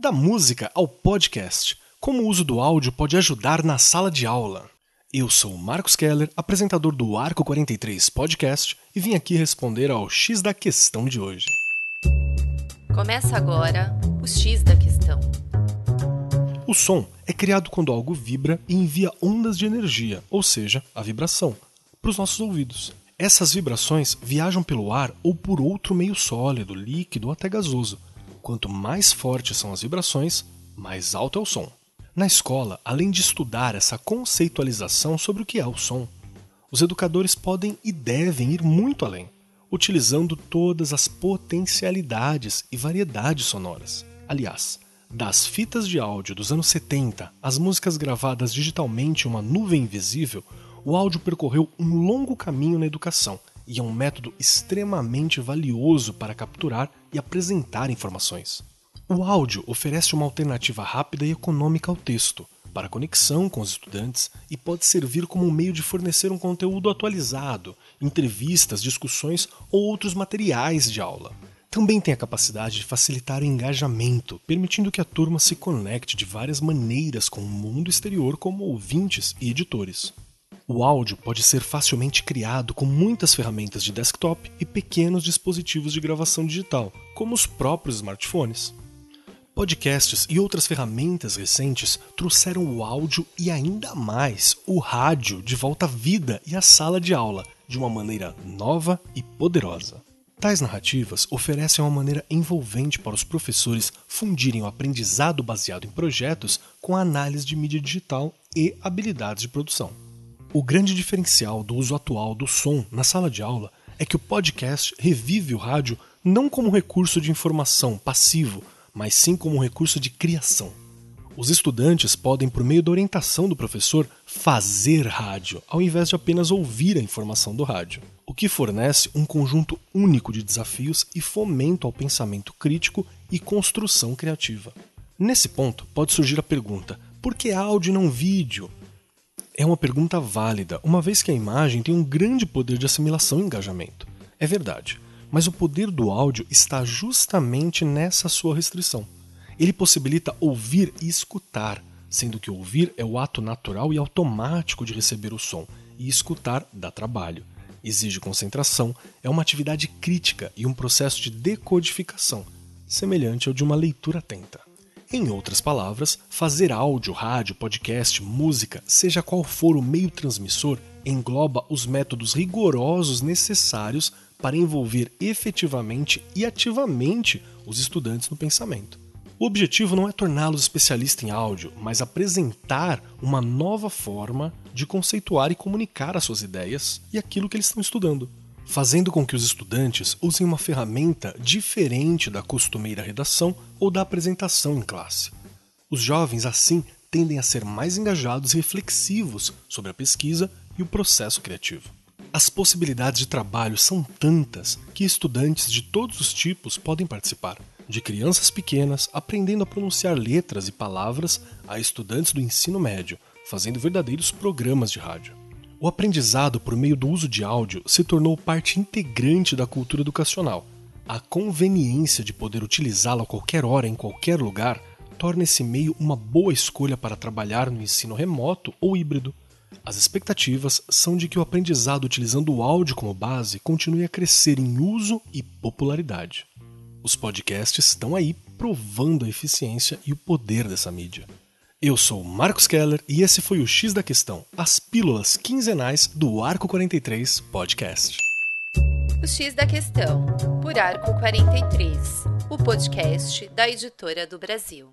Da música ao podcast, como o uso do áudio pode ajudar na sala de aula. Eu sou Marcos Keller, apresentador do Arco 43 Podcast, e vim aqui responder ao X da questão de hoje. Começa agora o X da questão. O som é criado quando algo vibra e envia ondas de energia, ou seja, a vibração, para os nossos ouvidos. Essas vibrações viajam pelo ar ou por outro meio sólido, líquido ou até gasoso. Quanto mais fortes são as vibrações, mais alto é o som. Na escola, além de estudar essa conceitualização sobre o que é o som, os educadores podem e devem ir muito além, utilizando todas as potencialidades e variedades sonoras. Aliás, das fitas de áudio dos anos 70 às músicas gravadas digitalmente em uma nuvem invisível, o áudio percorreu um longo caminho na educação e é um método extremamente valioso para capturar e apresentar informações. O áudio oferece uma alternativa rápida e econômica ao texto, para conexão com os estudantes e pode servir como um meio de fornecer um conteúdo atualizado, entrevistas, discussões ou outros materiais de aula. Também tem a capacidade de facilitar o engajamento, permitindo que a turma se conecte de várias maneiras com o mundo exterior como ouvintes e editores. O áudio pode ser facilmente criado com muitas ferramentas de desktop e pequenos dispositivos de gravação digital, como os próprios smartphones. Podcasts e outras ferramentas recentes trouxeram o áudio e ainda mais o rádio de volta à vida e à sala de aula de uma maneira nova e poderosa. Tais narrativas oferecem uma maneira envolvente para os professores fundirem o aprendizado baseado em projetos com a análise de mídia digital e habilidades de produção. O grande diferencial do uso atual do som na sala de aula é que o podcast revive o rádio não como recurso de informação passivo, mas sim como recurso de criação. Os estudantes podem, por meio da orientação do professor, fazer rádio, ao invés de apenas ouvir a informação do rádio, o que fornece um conjunto único de desafios e fomento ao pensamento crítico e construção criativa. Nesse ponto, pode surgir a pergunta: por que áudio e não vídeo? É uma pergunta válida, uma vez que a imagem tem um grande poder de assimilação e engajamento. É verdade, mas o poder do áudio está justamente nessa sua restrição. Ele possibilita ouvir e escutar, sendo que ouvir é o ato natural e automático de receber o som, e escutar dá trabalho. Exige concentração, é uma atividade crítica e um processo de decodificação, semelhante ao de uma leitura atenta. Em outras palavras, fazer áudio, rádio, podcast, música, seja qual for o meio transmissor, engloba os métodos rigorosos necessários para envolver efetivamente e ativamente os estudantes no pensamento. O objetivo não é torná-los especialistas em áudio, mas apresentar uma nova forma de conceituar e comunicar as suas ideias e aquilo que eles estão estudando fazendo com que os estudantes usem uma ferramenta diferente da costumeira redação ou da apresentação em classe. Os jovens, assim, tendem a ser mais engajados e reflexivos sobre a pesquisa e o processo criativo. As possibilidades de trabalho são tantas que estudantes de todos os tipos podem participar, de crianças pequenas aprendendo a pronunciar letras e palavras a estudantes do ensino médio, fazendo verdadeiros programas de rádio. O aprendizado por meio do uso de áudio se tornou parte integrante da cultura educacional. A conveniência de poder utilizá-lo a qualquer hora, em qualquer lugar, torna esse meio uma boa escolha para trabalhar no ensino remoto ou híbrido. As expectativas são de que o aprendizado utilizando o áudio como base continue a crescer em uso e popularidade. Os podcasts estão aí provando a eficiência e o poder dessa mídia. Eu sou Marcos Keller e esse foi o X da Questão, as pílulas quinzenais do Arco 43 Podcast. O X da Questão, por Arco 43, o podcast da editora do Brasil.